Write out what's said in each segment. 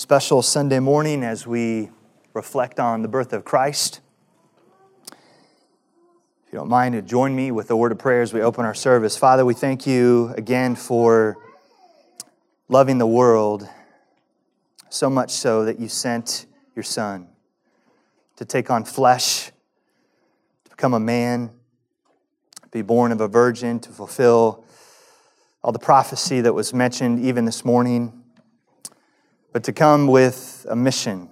special Sunday morning as we reflect on the birth of Christ. If you don't mind join me with a word of prayer as we open our service. Father, we thank you again for loving the world so much so that you sent your Son to take on flesh, to become a man, be born of a virgin, to fulfill all the prophecy that was mentioned even this morning but to come with a mission,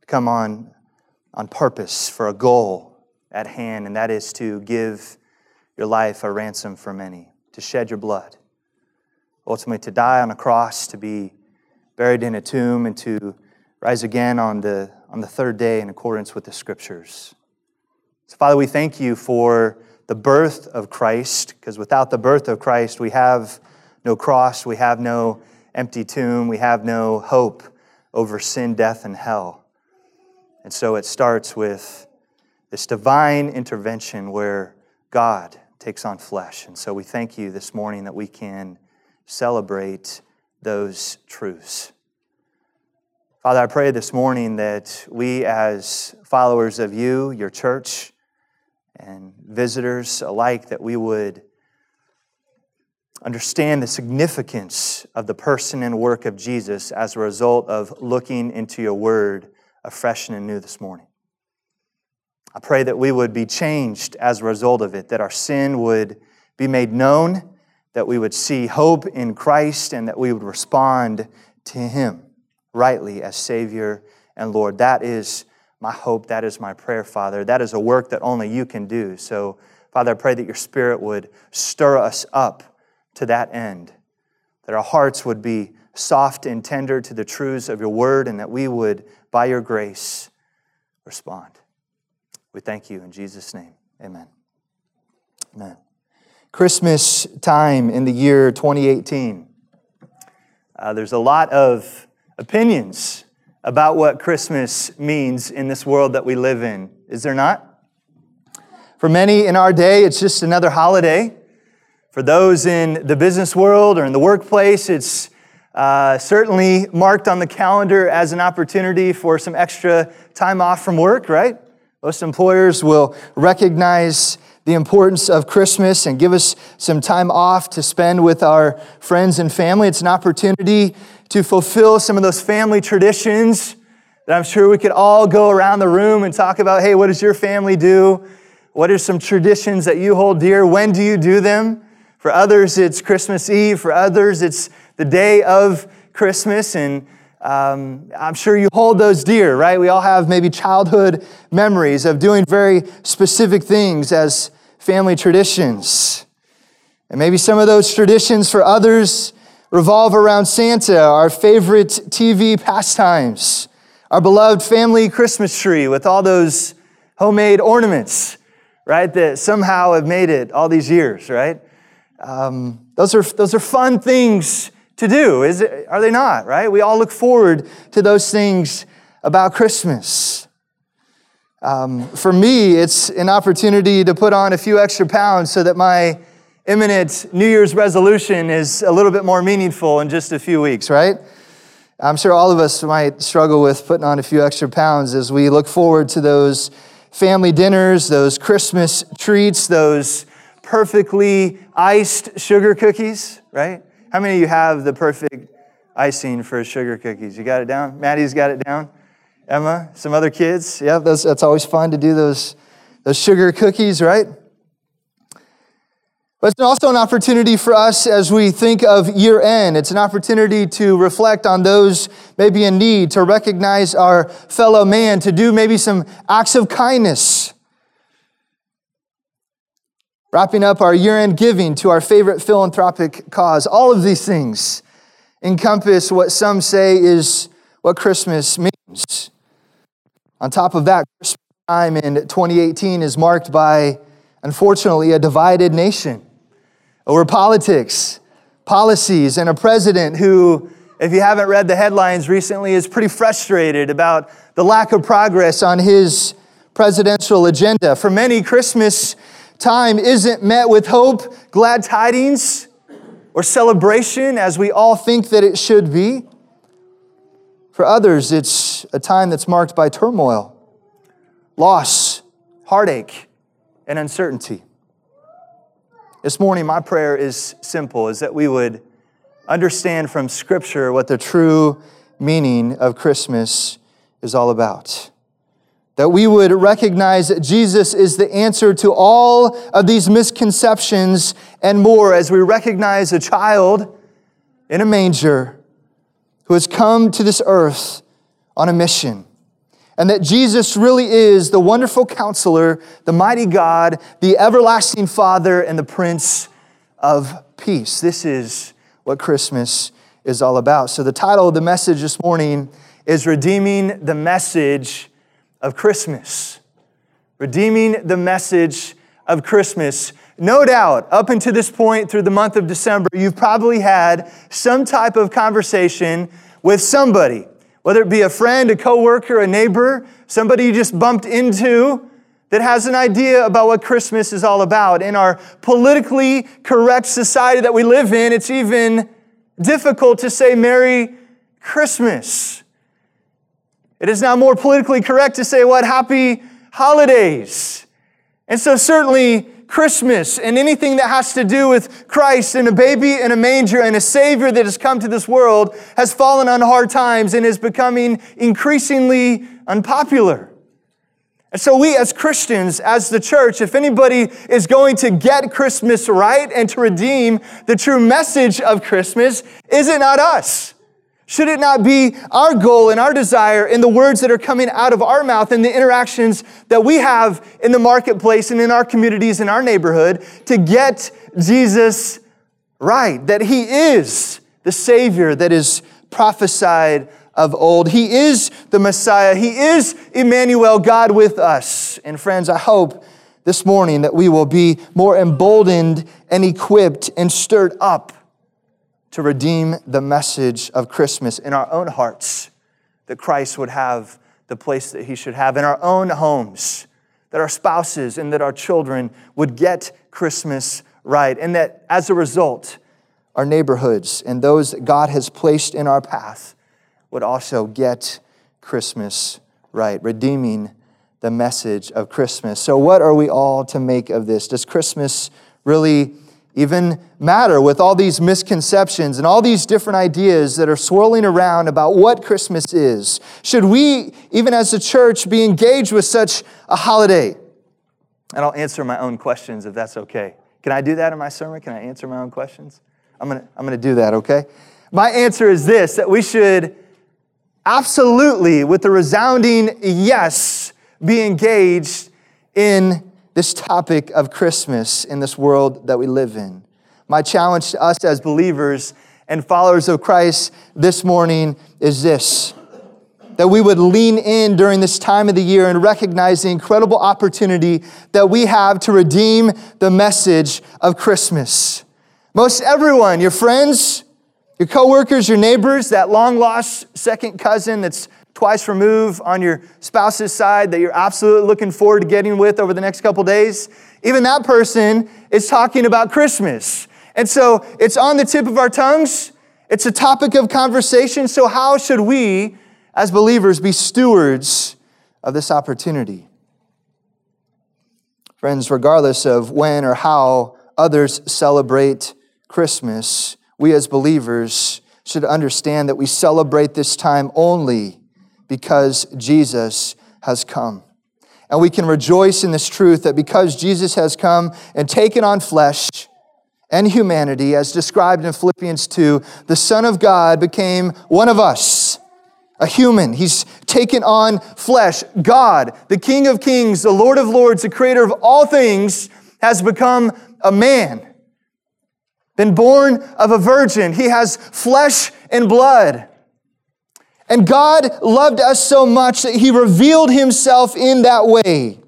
to come on, on purpose for a goal at hand, and that is to give your life a ransom for many, to shed your blood, ultimately to die on a cross, to be buried in a tomb, and to rise again on the, on the third day in accordance with the scriptures. So, Father, we thank you for the birth of Christ, because without the birth of Christ, we have no cross, we have no empty tomb. We have no hope over sin, death, and hell. And so it starts with this divine intervention where God takes on flesh. And so we thank you this morning that we can celebrate those truths. Father, I pray this morning that we, as followers of you, your church, and visitors alike, that we would understand the significance of the person and work of Jesus as a result of looking into your word afresh and anew this morning. I pray that we would be changed as a result of it, that our sin would be made known, that we would see hope in Christ, and that we would respond to Him rightly as Savior and Lord. That is my hope. That is my prayer, Father. That is a work that only you can do. So, Father, I pray that your Spirit would stir us up to that end, that our hearts would be soft and tender to the truths of your word, and that we would, by your grace, respond. We thank you in Jesus' name. Amen. Amen. Christmas time in the year 2018. Uh, there's a lot of opinions about what Christmas means in this world that we live in, is there not? For many in our day, it's just another holiday. For those in the business world or in the workplace, it's uh, certainly marked on the calendar as an opportunity for some extra time off from work, right? Most employers will recognize the importance of Christmas and give us some time off to spend with our friends and family. It's an opportunity to fulfill some of those family traditions that I'm sure we could all go around the room and talk about hey, what does your family do? What are some traditions that you hold dear? When do you do them? For others, it's Christmas Eve. For others, it's the day of Christmas. And um, I'm sure you hold those dear, right? We all have maybe childhood memories of doing very specific things as family traditions. And maybe some of those traditions for others revolve around Santa, our favorite TV pastimes, our beloved family Christmas tree with all those homemade ornaments, right? That somehow have made it all these years, right? Um, those, are, those are fun things to do, is it, are they not, right? We all look forward to those things about Christmas. Um, for me, it's an opportunity to put on a few extra pounds so that my imminent New Year's resolution is a little bit more meaningful in just a few weeks, right? I'm sure all of us might struggle with putting on a few extra pounds as we look forward to those family dinners, those Christmas treats, those perfectly iced sugar cookies, right? How many of you have the perfect icing for sugar cookies? You got it down? Maddie's got it down. Emma, some other kids. Yeah, that's, that's always fun to do those, those sugar cookies, right? But it's also an opportunity for us as we think of year end. It's an opportunity to reflect on those maybe in need, to recognize our fellow man, to do maybe some acts of kindness wrapping up our year end giving to our favorite philanthropic cause. All of these things encompass what some say is what Christmas means. On top of that, Christmas time in 2018 is marked by, unfortunately, a divided nation over politics, policies, and a president who, if you haven't read the headlines recently, is pretty frustrated about the lack of progress on his presidential agenda. For many, Christmas time isn't met with hope, glad tidings, or celebration as we all think that it should be. For others, it's a time that's marked by turmoil, loss, heartache, and uncertainty. This morning, my prayer is simple is that we would understand from Scripture what the true meaning of Christmas is all about. That we would recognize that Jesus is the answer to all of these misconceptions and more as we recognize a child in a manger who has come to this earth on a mission. And that Jesus really is the wonderful counselor, the mighty God, the everlasting Father, and the Prince of Peace. This is what Christmas is all about. So, the title of the message this morning is Redeeming the Message of Christmas. Redeeming the Message of Christmas. No doubt, up until this point through the month of December, you've probably had some type of conversation with somebody, whether it be a friend, a coworker, a neighbor, somebody you just bumped into that has an idea about what Christmas is all about. In our politically correct society that we live in, it's even difficult to say Merry Christmas. It is now more politically correct to say what? Happy holidays. And so, certainly, Christmas and anything that has to do with Christ and a baby in a manger and a Savior that has come to this world has fallen on hard times and is becoming increasingly unpopular. And so, we as Christians, as the church, if anybody is going to get Christmas right and to redeem the true message of Christmas, is it not us? Should it not be our goal and our desire in the words that are coming out of our mouth and the interactions that we have in the marketplace and in our communities, in our neighborhood, to get Jesus right? That He is the Savior that is prophesied of old. He is the Messiah. He is Emmanuel, God with us. And friends, I hope this morning that we will be more emboldened and equipped and stirred up to redeem the message of Christmas in our own hearts, that Christ would have the place that he should have in our own homes, that our spouses and that our children would get Christmas right, and that as a result, our neighborhoods and those that God has placed in our path would also get Christmas right, redeeming the message of Christmas. So, what are we all to make of this? Does Christmas really even matter with all these misconceptions and all these different ideas that are swirling around about what Christmas is? Should we, even as a church, be engaged with such a holiday? And I'll answer my own questions if that's okay. Can I do that in my sermon? Can I answer my own questions? I'm gonna, I'm gonna do that, okay? My answer is this that we should absolutely, with a resounding yes, be engaged in this topic of Christmas in this world that we live in. My challenge to us as believers and followers of Christ this morning is this that we would lean in during this time of the year and recognize the incredible opportunity that we have to redeem the message of Christmas. Most everyone, your friends, your coworkers, your neighbors, that long lost second cousin that's twice removed on your spouse's side that you're absolutely looking forward to getting with over the next couple days, even that person is talking about Christmas. And so it's on the tip of our tongues. It's a topic of conversation. So, how should we, as believers, be stewards of this opportunity? Friends, regardless of when or how others celebrate Christmas, we as believers should understand that we celebrate this time only because Jesus has come. And we can rejoice in this truth that because Jesus has come and taken on flesh and humanity, as described in Philippians 2, the Son of God became one of us, a human. He's taken on flesh. God, the King of kings, the Lord of lords, the creator of all things, has become a man been born of a virgin. He has flesh and blood. And God loved us so much that He revealed Himself in that way.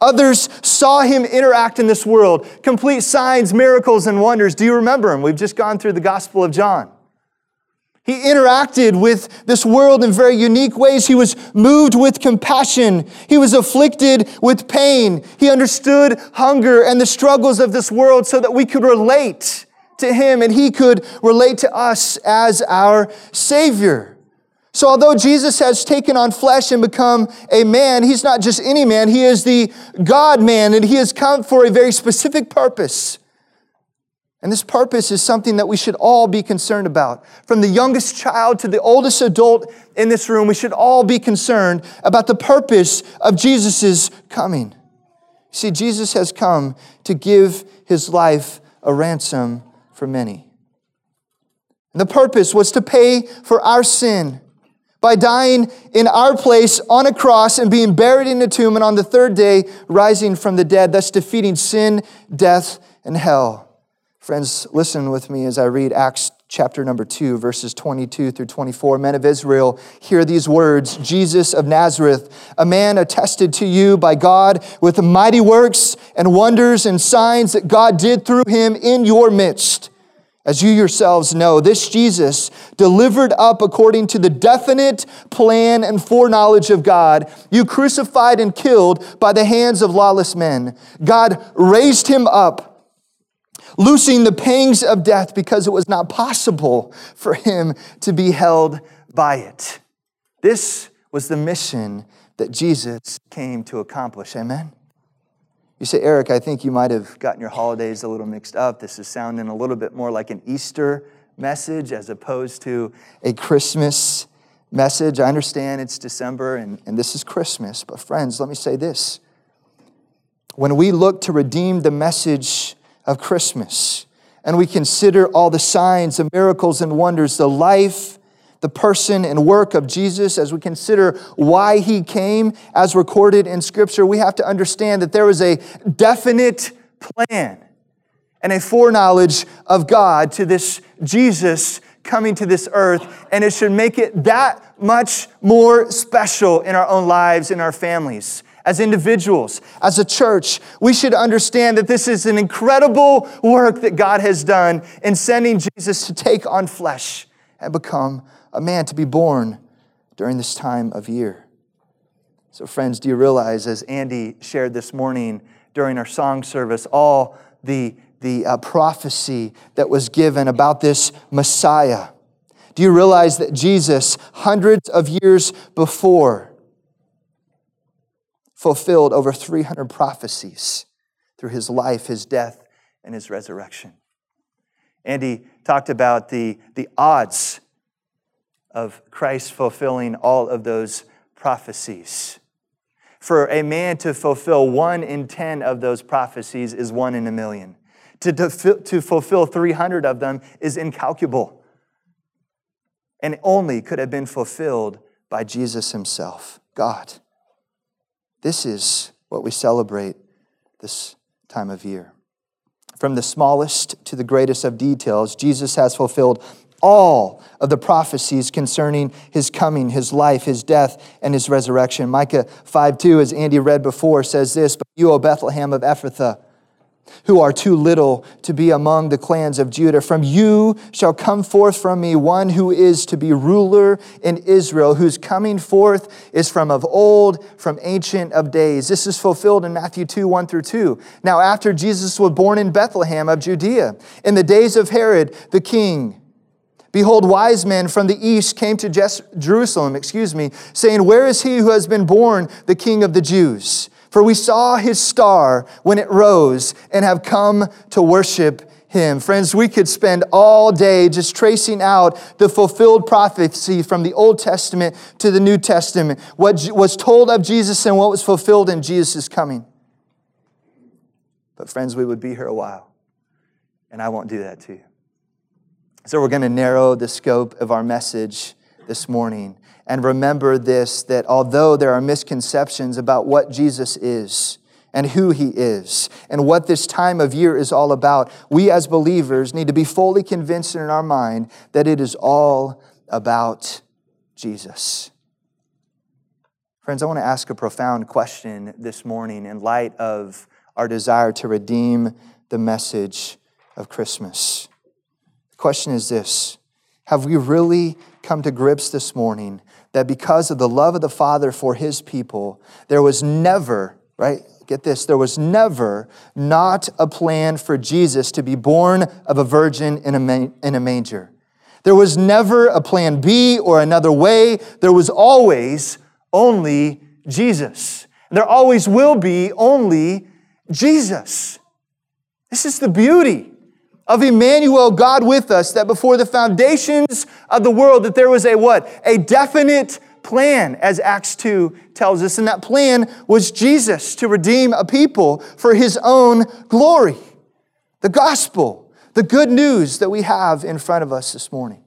Others saw Him interact in this world, complete signs, miracles, and wonders. Do you remember Him? We've just gone through the Gospel of John. He interacted with this world in very unique ways. He was moved with compassion. He was afflicted with pain. He understood hunger and the struggles of this world so that we could relate to him and he could relate to us as our Savior. So, although Jesus has taken on flesh and become a man, he's not just any man, he is the God man, and he has come for a very specific purpose. And this purpose is something that we should all be concerned about. From the youngest child to the oldest adult in this room, we should all be concerned about the purpose of Jesus' coming. See, Jesus has come to give his life a ransom for many. And the purpose was to pay for our sin by dying in our place on a cross and being buried in a tomb, and on the third day rising from the dead, thus defeating sin, death, and hell. Friends, listen with me as I read Acts chapter number 2, verses 22 through 24. Men of Israel, hear these words Jesus of Nazareth, a man attested to you by God with mighty works and wonders and signs that God did through him in your midst as you yourselves know, this Jesus, delivered up according to the definite plan and foreknowledge of God, you crucified and killed by the hands of lawless men. God raised him up, loosing the pangs of death because it was not possible for him to be held by it. This was the mission that Jesus came to accomplish. Amen. You say, Eric, I think you might have gotten your holidays a little mixed up. This is sounding a little bit more like an Easter message as opposed to a Christmas message. I understand it's December and, and this is Christmas, but friends, let me say this. When we look to redeem the message of Christmas and we consider all the signs, and miracles, and wonders, the life, the person and work of Jesus, as we consider why he came as recorded in Scripture, we have to understand that there was a definite plan and a foreknowledge of God to this Jesus coming to this earth, and it should make it that much more special in our own lives, in our families. As individuals, as a church, we should understand that this is an incredible work that God has done in sending Jesus to take on flesh and become a man to be born during this time of year. So, friends, do you realize, as Andy shared this morning during our song service, all the, the uh, prophecy that was given about this Messiah? Do you realize that Jesus, hundreds of years before, fulfilled over 300 prophecies through his life, his death, and his resurrection? Andy talked about the, the odds of Christ fulfilling all of those prophecies. For a man to fulfill one in 10 of those prophecies is one in a million. To, to fulfill 300 of them is incalculable and only could have been fulfilled by Jesus himself, God. This is what we celebrate this time of year. From the smallest to the greatest of details, Jesus has fulfilled all of the prophecies concerning his coming, his life, his death, and his resurrection. Micah 5 2, as Andy read before, says this But you, O Bethlehem of Ephrathah, who are too little to be among the clans of Judah. From you shall come forth from me one who is to be ruler in Israel, whose coming forth is from of old, from ancient of days. This is fulfilled in Matthew 2 1 through 2. Now, after Jesus was born in Bethlehem of Judea, in the days of Herod the king, Behold, wise men from the east came to Jerusalem, excuse me, saying, Where is he who has been born the king of the Jews? For we saw his star when it rose and have come to worship him. Friends, we could spend all day just tracing out the fulfilled prophecy from the Old Testament to the New Testament, what was told of Jesus and what was fulfilled in Jesus' coming. But, friends, we would be here a while, and I won't do that to you. So, we're going to narrow the scope of our message this morning and remember this that although there are misconceptions about what Jesus is and who he is and what this time of year is all about, we as believers need to be fully convinced in our mind that it is all about Jesus. Friends, I want to ask a profound question this morning in light of our desire to redeem the message of Christmas. Question is this Have we really come to grips this morning that because of the love of the Father for his people, there was never, right? Get this, there was never not a plan for Jesus to be born of a virgin in a, in a manger. There was never a plan B or another way. There was always only Jesus. And there always will be only Jesus. This is the beauty of Emmanuel, God with us, that before the foundations of the world, that there was a what? A definite plan, as Acts 2 tells us. And that plan was Jesus to redeem a people for his own glory. The gospel, the good news that we have in front of us this morning.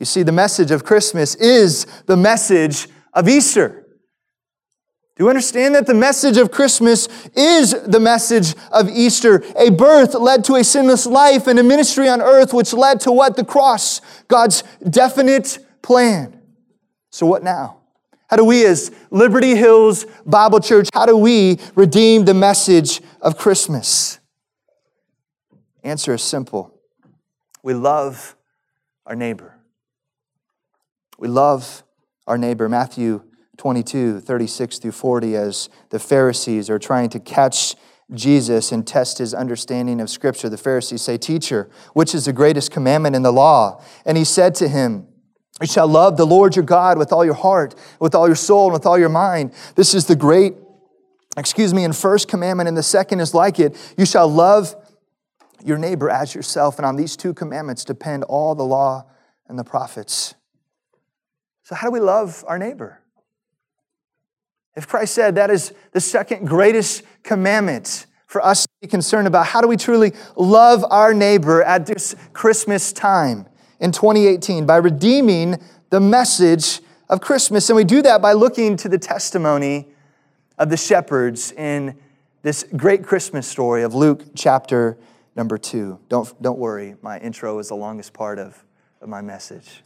You see, the message of Christmas is the message of Easter. Do you understand that the message of Christmas is the message of Easter? A birth led to a sinless life and a ministry on earth which led to what? The cross, God's definite plan. So, what now? How do we, as Liberty Hills Bible Church, how do we redeem the message of Christmas? Answer is simple. We love our neighbor. We love our neighbor. Matthew 22, 36 through 40, as the Pharisees are trying to catch Jesus and test his understanding of Scripture. The Pharisees say, Teacher, which is the greatest commandment in the law? And he said to him, you shall love the Lord your God with all your heart, with all your soul, and with all your mind. This is the great, excuse me, and first commandment, and the second is like it. You shall love your neighbor as yourself. And on these two commandments depend all the law and the prophets. So, how do we love our neighbor? If Christ said that is the second greatest commandment for us to be concerned about, how do we truly love our neighbor at this Christmas time? in 2018 by redeeming the message of Christmas. And we do that by looking to the testimony of the shepherds in this great Christmas story of Luke chapter number two. Don't, don't worry, my intro is the longest part of, of my message.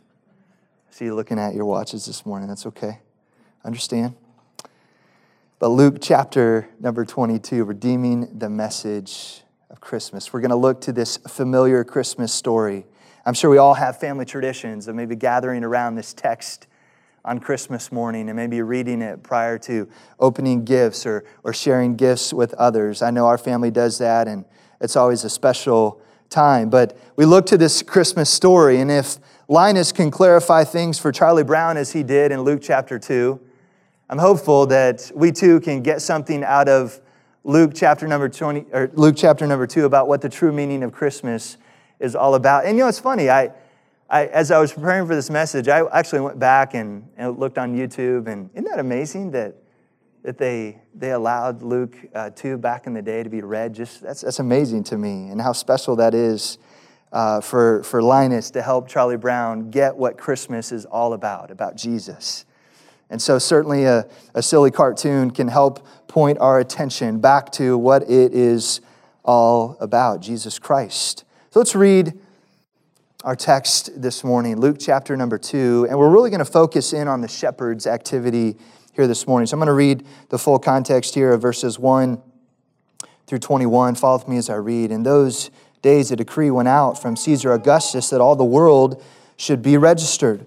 I see you looking at your watches this morning. That's okay. Understand? But Luke chapter number 22, redeeming the message of Christmas. We're going to look to this familiar Christmas story I'm sure we all have family traditions of maybe gathering around this text on Christmas morning and maybe reading it prior to opening gifts or, or sharing gifts with others. I know our family does that, and it's always a special time. But we look to this Christmas story, and if Linus can clarify things for Charlie Brown as he did in Luke chapter 2, I'm hopeful that we too can get something out of Luke chapter number 20 or Luke chapter number 2 about what the true meaning of Christmas is all about. And you know, it's funny. I, I, as I was preparing for this message, I actually went back and, and looked on YouTube, and isn't that amazing that that they they allowed Luke uh, two back in the day to be read? Just that's that's amazing to me, and how special that is uh, for for Linus to help Charlie Brown get what Christmas is all about, about Jesus. And so, certainly, a, a silly cartoon can help point our attention back to what it is all about Jesus Christ. So let's read our text this morning, Luke chapter number two, and we're really going to focus in on the shepherd's activity here this morning. So I'm going to read the full context here of verses 1 through 21. Follow with me as I read. In those days, a decree went out from Caesar Augustus that all the world should be registered.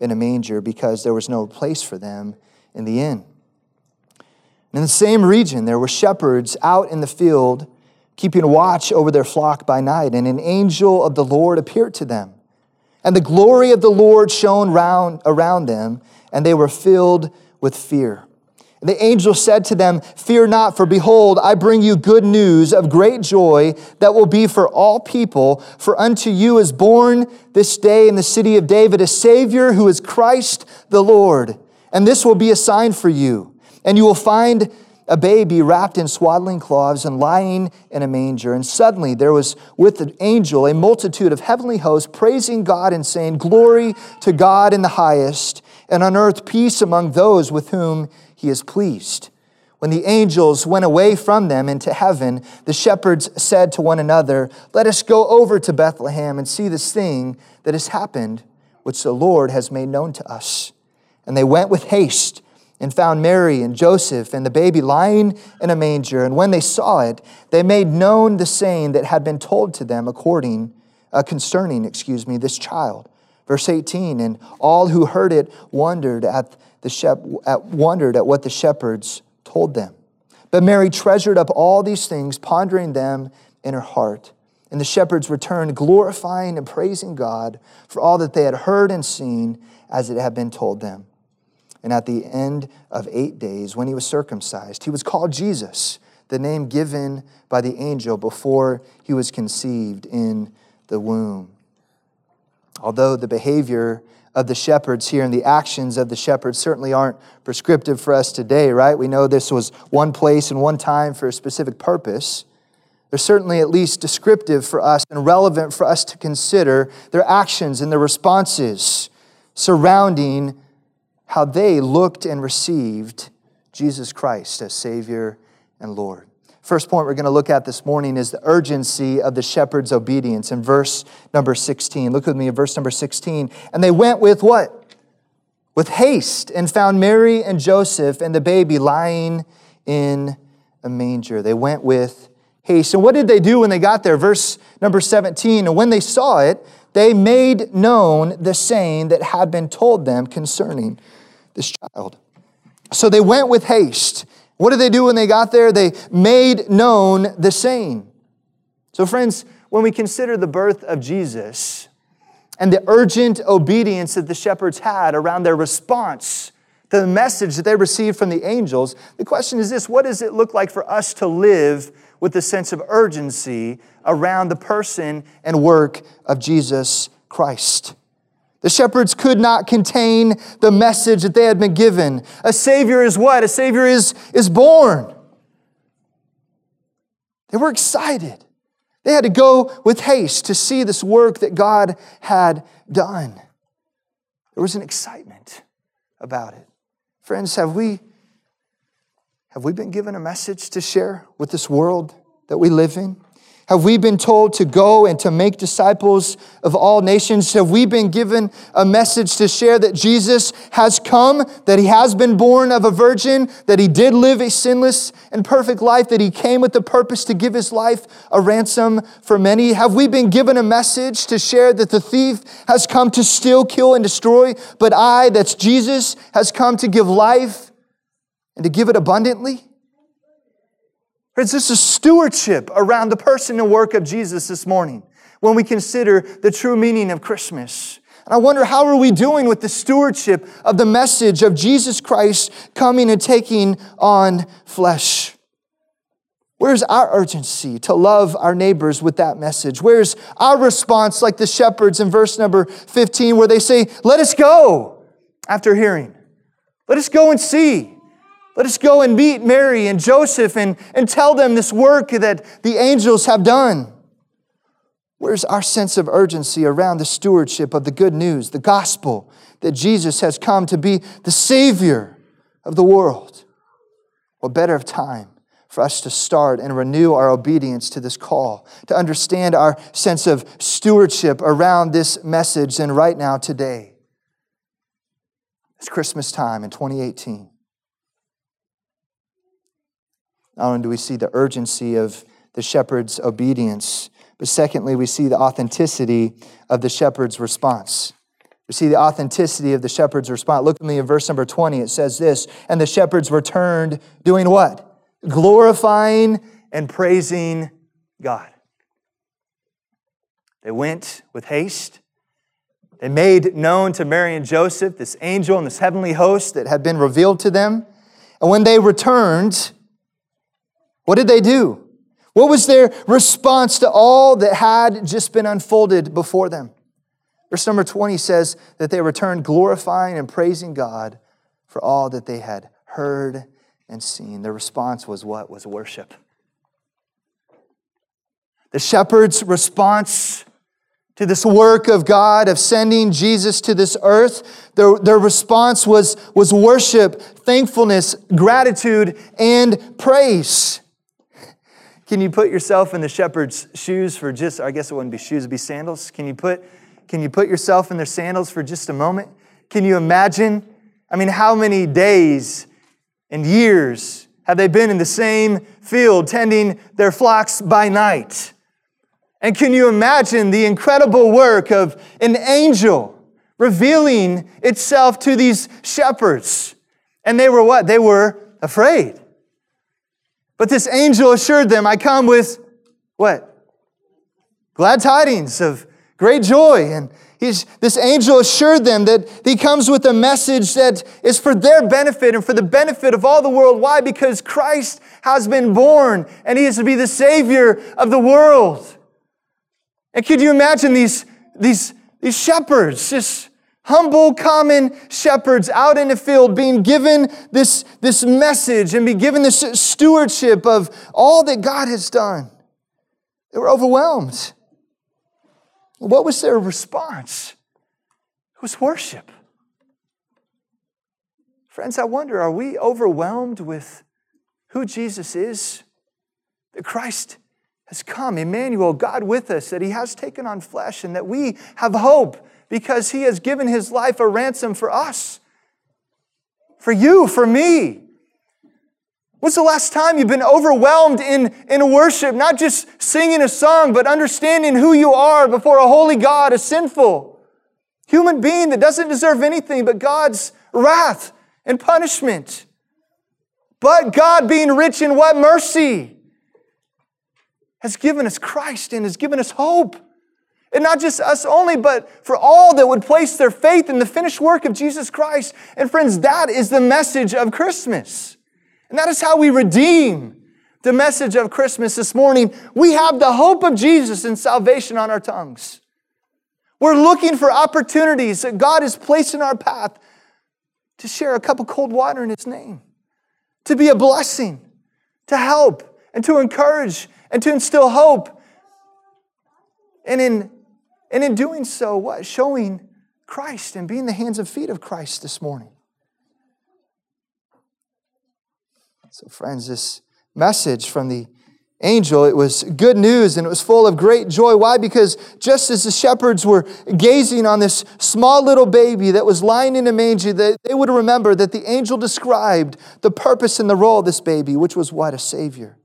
in a manger because there was no place for them in the inn. And in the same region, there were shepherds out in the field keeping watch over their flock by night, and an angel of the Lord appeared to them. And the glory of the Lord shone round, around them, and they were filled with fear. The angel said to them, Fear not, for behold, I bring you good news of great joy that will be for all people. For unto you is born this day in the city of David a Savior who is Christ the Lord. And this will be a sign for you. And you will find a baby wrapped in swaddling cloths and lying in a manger. And suddenly there was with the angel a multitude of heavenly hosts praising God and saying, Glory to God in the highest, and on earth peace among those with whom he is pleased. When the angels went away from them into heaven, the shepherds said to one another, Let us go over to Bethlehem and see this thing that has happened, which the Lord has made known to us. And they went with haste and found Mary and Joseph and the baby lying in a manger. And when they saw it, they made known the saying that had been told to them according uh, concerning, excuse me, this child. Verse 18, and all who heard it wondered at the shep- at, wondered at what the shepherds told them. But Mary treasured up all these things, pondering them in her heart. And the shepherds returned, glorifying and praising God for all that they had heard and seen as it had been told them. And at the end of eight days, when he was circumcised, he was called Jesus, the name given by the angel before he was conceived in the womb. Although the behavior of the shepherds here and the actions of the shepherds certainly aren't prescriptive for us today, right? We know this was one place and one time for a specific purpose. They're certainly at least descriptive for us and relevant for us to consider their actions and their responses surrounding how they looked and received Jesus Christ as Savior and Lord. First point we're going to look at this morning is the urgency of the shepherd's obedience in verse number 16. Look with me at verse number 16. And they went with what? With haste and found Mary and Joseph and the baby lying in a manger. They went with haste. And what did they do when they got there? Verse number 17. And when they saw it, they made known the saying that had been told them concerning this child. So they went with haste. What did they do when they got there? They made known the saying. So, friends, when we consider the birth of Jesus and the urgent obedience that the shepherds had around their response to the message that they received from the angels, the question is this what does it look like for us to live with a sense of urgency around the person and work of Jesus Christ? The shepherds could not contain the message that they had been given. A Savior is what? A Savior is, is born. They were excited. They had to go with haste to see this work that God had done. There was an excitement about it. Friends, have we, have we been given a message to share with this world that we live in? Have we been told to go and to make disciples of all nations? Have we been given a message to share that Jesus has come, that he has been born of a virgin, that he did live a sinless and perfect life, that he came with the purpose to give his life a ransom for many? Have we been given a message to share that the thief has come to steal, kill, and destroy, but I, that's Jesus, has come to give life and to give it abundantly? Friends, this is stewardship around the person and work of Jesus this morning when we consider the true meaning of Christmas. And I wonder how are we doing with the stewardship of the message of Jesus Christ coming and taking on flesh? Where's our urgency to love our neighbors with that message? Where's our response, like the shepherds in verse number 15, where they say, Let us go after hearing. Let us go and see. Let us go and meet Mary and Joseph and, and tell them this work that the angels have done. Where's our sense of urgency around the stewardship of the good news, the gospel, that Jesus has come to be the Savior of the world? What better of time for us to start and renew our obedience to this call, to understand our sense of stewardship around this message than right now, today? It's Christmas time in 2018. Not only do we see the urgency of the shepherd's obedience, but secondly, we see the authenticity of the shepherd's response. We see the authenticity of the shepherd's response. Look at me in verse number 20. It says this And the shepherds returned doing what? Glorifying and praising God. They went with haste. They made known to Mary and Joseph this angel and this heavenly host that had been revealed to them. And when they returned, what did they do? What was their response to all that had just been unfolded before them? Verse number 20 says that they returned glorifying and praising God for all that they had heard and seen. Their response was what? Was worship. The shepherd's response to this work of God of sending Jesus to this earth, their, their response was, was worship, thankfulness, gratitude, and praise. Can you put yourself in the shepherd's shoes for just, I guess it wouldn't be shoes, it'd be sandals. Can you put, can you put yourself in their sandals for just a moment? Can you imagine? I mean, how many days and years have they been in the same field tending their flocks by night? And can you imagine the incredible work of an angel revealing itself to these shepherds? And they were what? They were afraid. But this angel assured them, I come with what? Glad tidings of great joy. And he's, this angel assured them that he comes with a message that is for their benefit and for the benefit of all the world. Why? Because Christ has been born and he is to be the Savior of the world. And could you imagine these, these, these shepherds, just humble, common shepherds out in the field being given this, this message and be given this stewardship of all that God has done? They were overwhelmed. What was their response? It was worship. Friends, I wonder are we overwhelmed with who Jesus is? That Christ has come, Emmanuel, God with us, that He has taken on flesh, and that we have hope because He has given His life a ransom for us, for you, for me. When's the last time you've been overwhelmed in, in worship, not just singing a song, but understanding who you are before a holy God, a sinful human being that doesn't deserve anything but God's wrath and punishment? But God being rich in what mercy? has given us Christ and has given us hope. And not just us only, but for all that would place their faith in the finished work of Jesus Christ. And friends, that is the message of Christmas. And that is how we redeem the message of Christmas this morning. We have the hope of Jesus and salvation on our tongues. We're looking for opportunities that God has placed in our path to share a cup of cold water in His name, to be a blessing, to help, and to encourage and to instill hope. And in, and in doing so, what? Showing Christ and being the hands and feet of Christ this morning. So, friends, this message from the angel, it was good news and it was full of great joy. Why? Because just as the shepherds were gazing on this small little baby that was lying in a manger, they, they would remember that the angel described the purpose and the role of this baby, which was what? A Savior.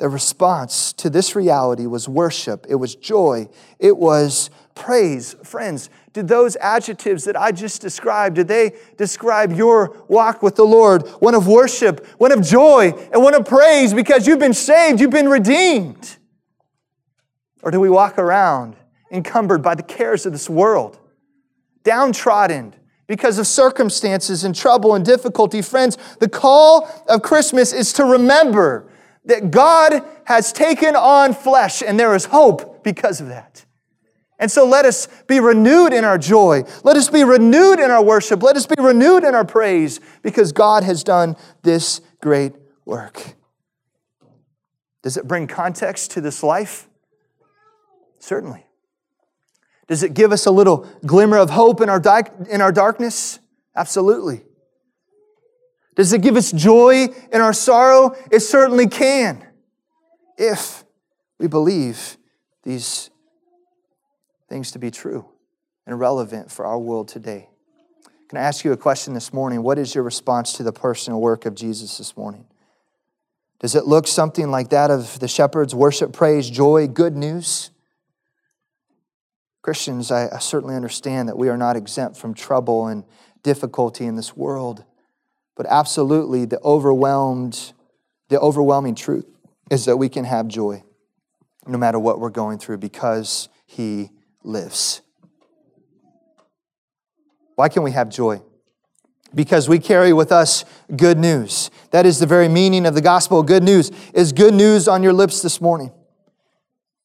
The response to this reality was worship, it was joy, it was praise. Friends, did those adjectives that I just described, did they describe your walk with the Lord? One of worship, one of joy, and one of praise because you've been saved, you've been redeemed? Or do we walk around encumbered by the cares of this world, downtrodden, because of circumstances and trouble and difficulty. Friends, the call of Christmas is to remember that God has taken on flesh, and there is hope because of that. And so let us be renewed in our joy. Let us be renewed in our worship. Let us be renewed in our praise because God has done this great work. Does it bring context to this life? Certainly. Does it give us a little glimmer of hope in our, di- in our darkness? Absolutely. Does it give us joy in our sorrow? It certainly can, if we believe these things to be true and relevant for our world today. Can I ask you a question this morning? What is your response to the personal work of Jesus this morning? Does it look something like that of the shepherds' worship, praise, joy, good news? Christians, I, I certainly understand that we are not exempt from trouble and difficulty in this world. But absolutely, the overwhelmed, the overwhelming truth is that we can have joy no matter what we're going through because He lives. Why can we have joy? Because we carry with us good news. That is the very meaning of the gospel. Good news is good news on your lips this morning.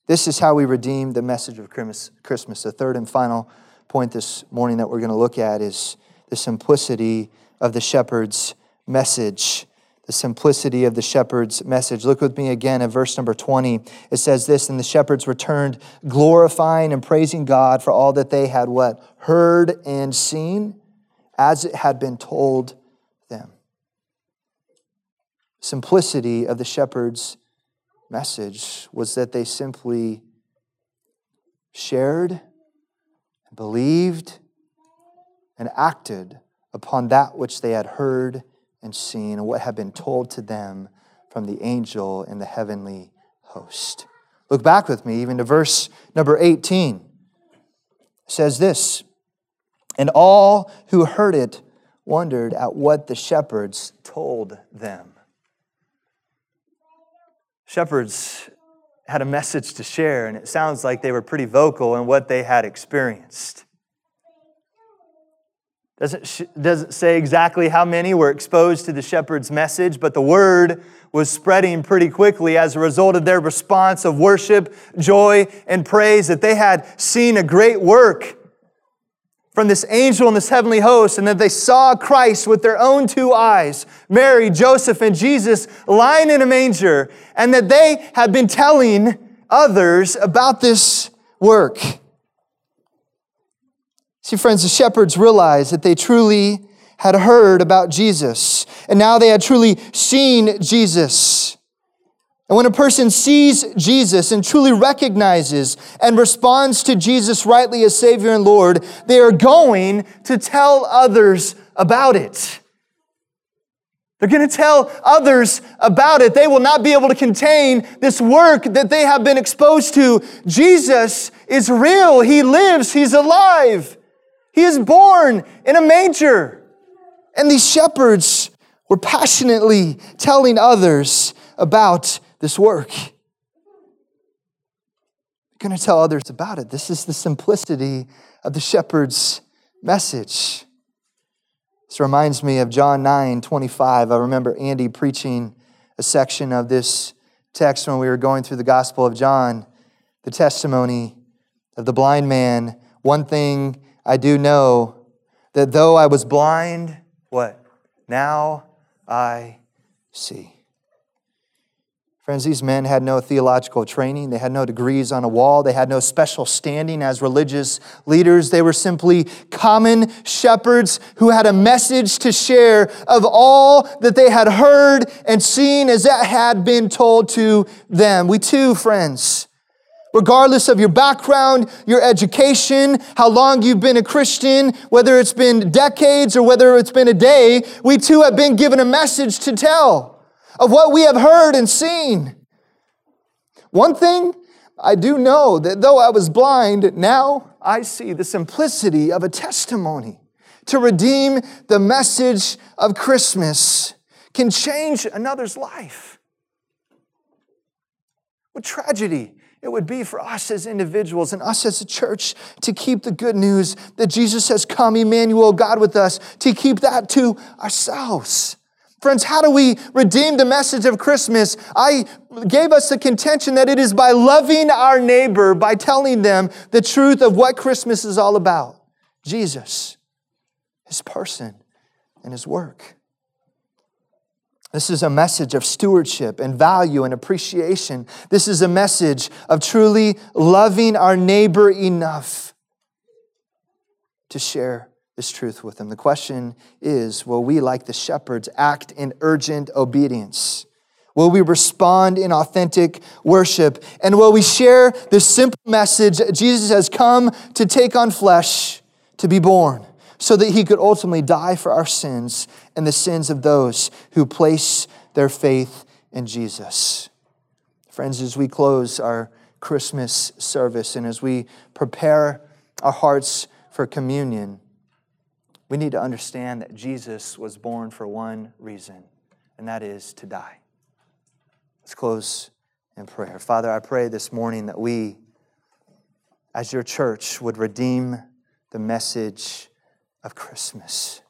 This is how we redeem the message of Christmas. The third and final point this morning that we're going to look at is the simplicity of the shepherd's message. the simplicity of the shepherd's message. Look with me again at verse number 20. It says this, and the shepherds returned glorifying and praising God for all that they had what? Heard and seen as it had been told them. Simplicity of the shepherd's message was that they simply shared, believed, and acted upon that which they had heard and seen and what had been told to them from the angel in the heavenly host. Look back with me even to verse number 18. It says this, and all who heard it wondered at what the shepherds told them. Shepherds had a message to share, and it sounds like they were pretty vocal in what they had experienced. Doesn't, doesn't say exactly how many were exposed to the shepherd's message, but the word was spreading pretty quickly as a result of their response of worship, joy, and praise that they had seen a great work from this angel and this heavenly host, and that they saw Christ with their own two eyes, Mary, Joseph, and Jesus lying in a manger, and that they had been telling others about this work. See, friends, the shepherds realized that they truly had heard about Jesus, and now they had truly seen Jesus. And when a person sees Jesus and truly recognizes and responds to Jesus rightly as Savior and Lord, they are going to tell others about it. They're going to tell others about it. They will not be able to contain this work that they have been exposed to. Jesus is real. He lives. He's alive. He is born in a manger. And these shepherds were passionately telling others about this work. They're going to tell others about it. This is the simplicity of the shepherd's message. This reminds me of John 9 25. I remember Andy preaching a section of this text when we were going through the Gospel of John, the testimony of the blind man. One thing I do know that though I was blind, what? Now I see. Friends, these men had no theological training. They had no degrees on a wall. They had no special standing as religious leaders. They were simply common shepherds who had a message to share of all that they had heard and seen as that had been told to them. We too, friends, regardless of your background, your education, how long you've been a Christian, whether it's been decades or whether it's been a day, we too have been given a message to tell of what we have heard and seen. One thing I do know that though I was blind, now I see the simplicity of a testimony to redeem the message of Christmas can change another's life. What tragedy it would be for us as individuals and us as a church to keep the good news that Jesus has come, Emmanuel, God with us, to keep that to ourselves. Friends, how do we redeem the message of Christmas? I gave us the contention that it is by loving our neighbor, by telling them the truth of what Christmas is all about Jesus, his person, and his work. This is a message of stewardship and value and appreciation. This is a message of truly loving our neighbor enough to share this truth with them. The question is will we, like the shepherds, act in urgent obedience? Will we respond in authentic worship? And will we share this simple message Jesus has come to take on flesh, to be born? So that he could ultimately die for our sins and the sins of those who place their faith in Jesus. Friends, as we close our Christmas service and as we prepare our hearts for communion, we need to understand that Jesus was born for one reason, and that is to die. Let's close in prayer. Father, I pray this morning that we, as your church, would redeem the message of Christmas.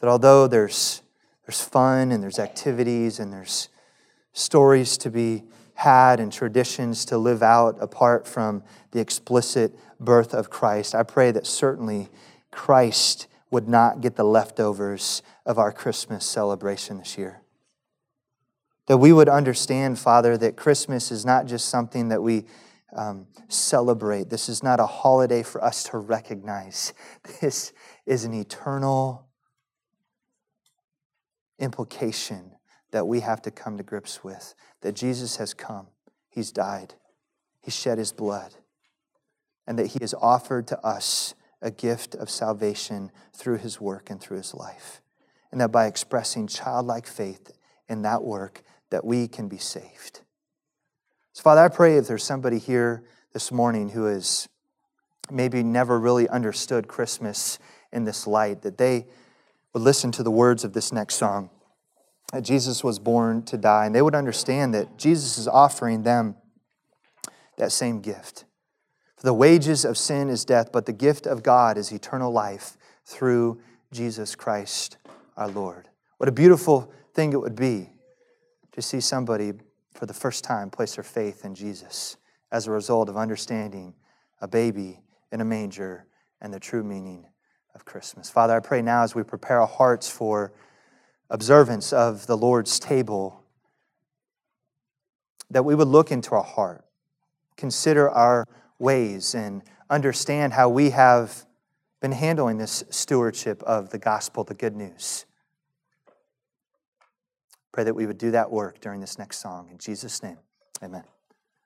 That although there's, there's fun and there's activities and there's stories to be had and traditions to live out apart from the explicit birth of Christ, I pray that certainly Christ would not get the leftovers of our Christmas celebration this year. That we would understand, Father, that Christmas is not just something that we um, celebrate. This is not a holiday for us to recognize. This is an eternal implication that we have to come to grips with that Jesus has come, He's died, He shed His blood, and that He has offered to us a gift of salvation through His work and through His life. And that by expressing childlike faith in that work, that we can be saved. So, Father, I pray if there's somebody here this morning who has maybe never really understood Christmas in this light, that they would listen to the words of this next song that Jesus was born to die, and they would understand that Jesus is offering them that same gift. For the wages of sin is death, but the gift of God is eternal life through Jesus Christ our Lord. What a beautiful thing it would be to see somebody for the first time place their faith in Jesus as a result of understanding a baby in a manger and the true meaning of Christmas. Father, I pray now as we prepare our hearts for observance of the Lord's table, that we would look into our heart, consider our ways, and understand how we have been handling this stewardship of the gospel, the good news. Pray that we would do that work during this next song. In Jesus' name, amen.